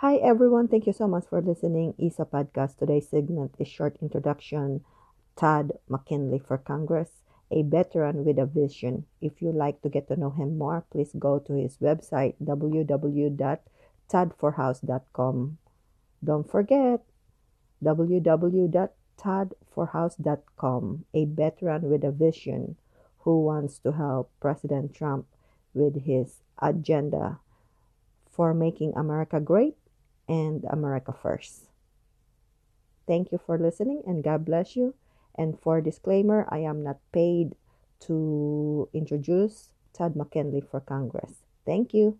Hi everyone, thank you so much for listening. ISA Podcast. Today's segment is short introduction. Todd McKinley for Congress, a veteran with a vision. If you like to get to know him more, please go to his website www.toddforhouse.com. Don't forget www.toddforhouse.com, a veteran with a vision who wants to help President Trump with his agenda for making America great and America first. Thank you for listening and God bless you. And for disclaimer, I am not paid to introduce Todd McKinley for Congress. Thank you.